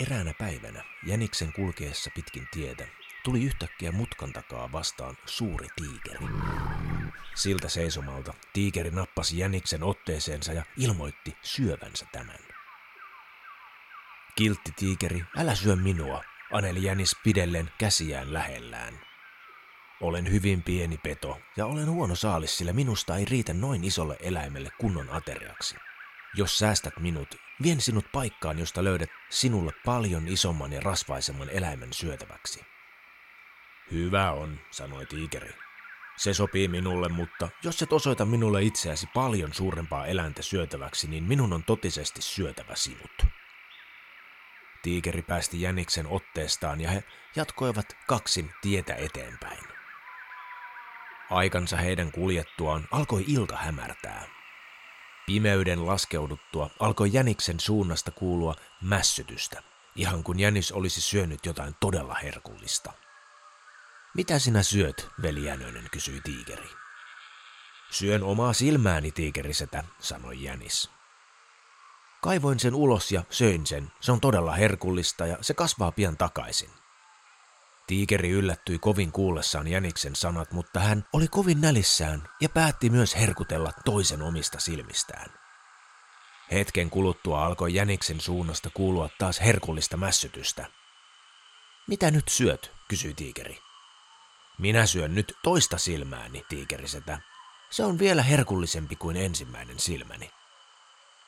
Eräänä päivänä Jäniksen kulkeessa pitkin tietä tuli yhtäkkiä mutkan takaa vastaan suuri tiikeri. Siltä seisomalta tiikeri nappasi Jäniksen otteeseensa ja ilmoitti syövänsä tämän. Kiltti tiikeri, älä syö minua, aneli Jänis pidellen käsiään lähellään. Olen hyvin pieni peto ja olen huono saalis, sillä minusta ei riitä noin isolle eläimelle kunnon ateriaksi. Jos säästät minut, vien sinut paikkaan, josta löydät sinulle paljon isomman ja rasvaisemman eläimen syötäväksi. Hyvä on, sanoi tiikeri. Se sopii minulle, mutta jos et osoita minulle itseäsi paljon suurempaa eläintä syötäväksi, niin minun on totisesti syötävä sinut. Tiikeri päästi jäniksen otteestaan ja he jatkoivat kaksin tietä eteenpäin. Aikansa heidän kuljettuaan alkoi ilta hämärtää. Pimeyden laskeuduttua alkoi jäniksen suunnasta kuulua mässytystä, ihan kun jänis olisi syönyt jotain todella herkullista. Mitä sinä syöt, veli Jänönen, kysyi tiikeri. Syön omaa silmääni, tiikerisetä, sanoi jänis. Kaivoin sen ulos ja söin sen. Se on todella herkullista ja se kasvaa pian takaisin. Tiikeri yllättyi kovin kuullessaan Jäniksen sanat, mutta hän oli kovin nälissään ja päätti myös herkutella toisen omista silmistään. Hetken kuluttua alkoi Jäniksen suunnasta kuulua taas herkullista mässytystä. Mitä nyt syöt, kysyi tiikeri. Minä syön nyt toista silmääni, tiikerisetä. Se on vielä herkullisempi kuin ensimmäinen silmäni.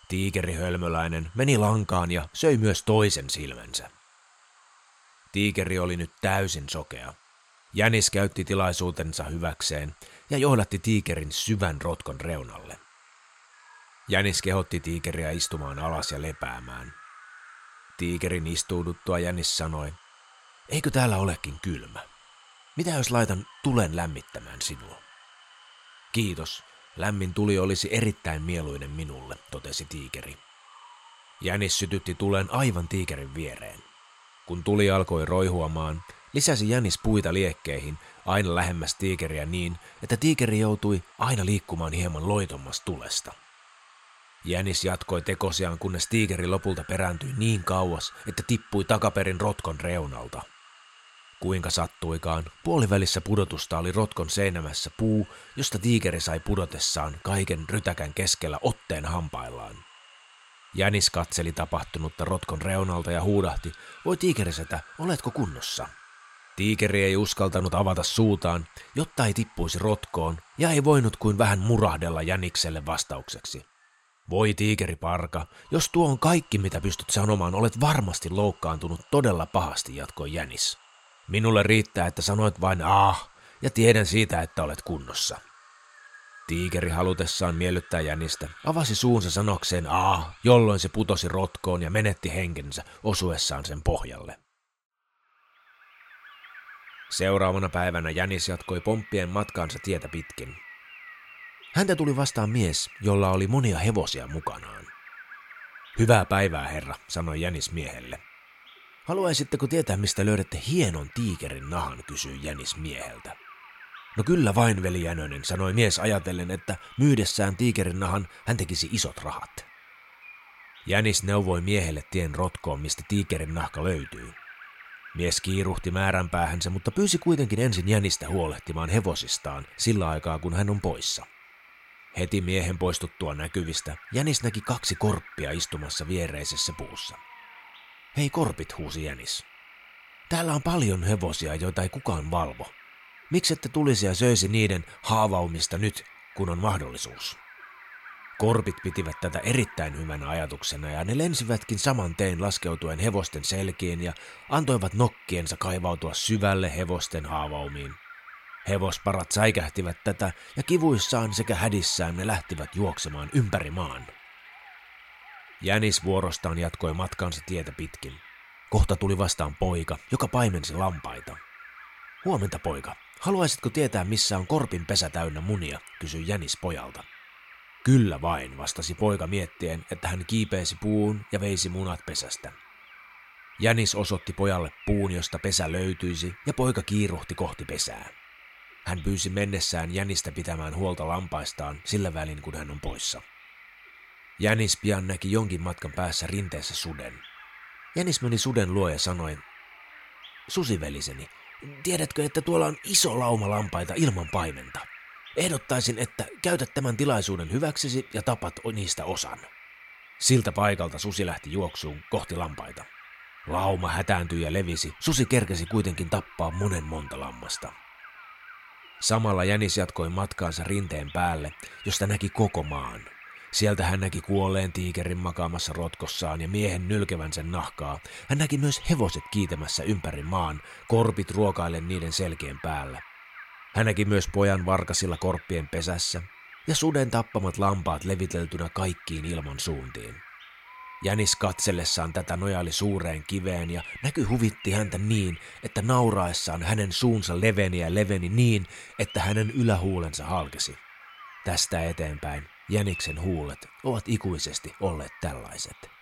Tiikeri hölmöläinen meni lankaan ja söi myös toisen silmänsä. Tiikeri oli nyt täysin sokea. Jänis käytti tilaisuutensa hyväkseen ja johdatti tiikerin syvän rotkon reunalle. Jänis kehotti tiikeriä istumaan alas ja lepäämään. Tiikerin istuuduttua Jänis sanoi, eikö täällä olekin kylmä? Mitä jos laitan tulen lämmittämään sinua? Kiitos, lämmin tuli olisi erittäin mieluinen minulle, totesi tiikeri. Jänis sytytti tulen aivan tiikerin viereen. Kun tuli alkoi roihuamaan, lisäsi Jänis puita liekkeihin aina lähemmäs tiikeriä niin, että tiikeri joutui aina liikkumaan hieman loitommasta tulesta. Jänis jatkoi tekosiaan, kunnes tiikeri lopulta perääntyi niin kauas, että tippui takaperin rotkon reunalta. Kuinka sattuikaan, puolivälissä pudotusta oli rotkon seinämässä puu, josta tiikeri sai pudotessaan kaiken rytäkän keskellä otteen hampaillaan. Jänis katseli tapahtunutta rotkon reunalta ja huudahti, voi tiikerisetä, oletko kunnossa? Tiikeri ei uskaltanut avata suutaan, jotta ei tippuisi rotkoon, ja ei voinut kuin vähän murahdella Jänikselle vastaukseksi. Voi tiikeri parka, jos tuo on kaikki mitä pystyt sanomaan, olet varmasti loukkaantunut todella pahasti, jatkoi Jänis. Minulle riittää, että sanoit vain ah, ja tiedän siitä, että olet kunnossa. Tiikeri halutessaan miellyttää jänistä avasi suunsa sanokseen ah, jolloin se putosi rotkoon ja menetti henkensä osuessaan sen pohjalle. Seuraavana päivänä Jänis jatkoi pomppien matkaansa tietä pitkin. Häntä tuli vastaan mies, jolla oli monia hevosia mukanaan. Hyvää päivää, herra, sanoi Jänis miehelle. Haluaisitteko tietää, mistä löydätte hienon tiikerin nahan, kysyi Jänis mieheltä. No kyllä vain, veli Jänönen, sanoi mies ajatellen, että myydessään tiikerin nahan hän tekisi isot rahat. Jänis neuvoi miehelle tien rotkoon, mistä tiikerin nahka löytyy. Mies kiiruhti määränpäähänsä, mutta pyysi kuitenkin ensin Jänistä huolehtimaan hevosistaan sillä aikaa, kun hän on poissa. Heti miehen poistuttua näkyvistä, Jänis näki kaksi korppia istumassa viereisessä puussa. Hei korpit, huusi Jänis. Täällä on paljon hevosia, joita ei kukaan valvo. Miksi ette tulisi ja söisi niiden haavaumista nyt, kun on mahdollisuus? Korpit pitivät tätä erittäin hyvänä ajatuksena ja ne lensivätkin saman tein laskeutuen hevosten selkiin ja antoivat nokkiensa kaivautua syvälle hevosten haavaumiin. Hevosparat säikähtivät tätä ja kivuissaan sekä hädissään ne lähtivät juoksemaan ympäri maan. Jänis vuorostaan jatkoi matkansa tietä pitkin. Kohta tuli vastaan poika, joka paimensi lampaita. Huomenta poika, haluaisitko tietää missä on korpin pesä täynnä munia, kysyi Jänis pojalta. Kyllä vain, vastasi poika miettien, että hän kiipeisi puun ja veisi munat pesästä. Jänis osoitti pojalle puun, josta pesä löytyisi, ja poika kiiruhti kohti pesää. Hän pyysi mennessään Jänistä pitämään huolta lampaistaan sillä välin, kun hän on poissa. Jänis pian näki jonkin matkan päässä rinteessä suden. Jänis meni suden luo ja sanoi, Susiveliseni, tiedätkö, että tuolla on iso lauma lampaita ilman paimenta? Ehdottaisin, että käytät tämän tilaisuuden hyväksesi ja tapat niistä osan. Siltä paikalta susi lähti juoksuun kohti lampaita. Lauma hätääntyi ja levisi. Susi kerkesi kuitenkin tappaa monen monta lammasta. Samalla jänis jatkoi matkaansa rinteen päälle, josta näki koko maan. Sieltä hän näki kuolleen tiikerin makaamassa rotkossaan ja miehen nylkevän sen nahkaa. Hän näki myös hevoset kiitämässä ympäri maan, korpit ruokaillen niiden selkien päällä. Hän näki myös pojan varkasilla korppien pesässä ja suden tappamat lampaat leviteltynä kaikkiin ilman suuntiin. Jänis katsellessaan tätä nojaili suureen kiveen ja näky huvitti häntä niin, että nauraessaan hänen suunsa leveni ja leveni niin, että hänen ylähuulensa halkesi. Tästä eteenpäin Jäniksen huulet ovat ikuisesti olleet tällaiset.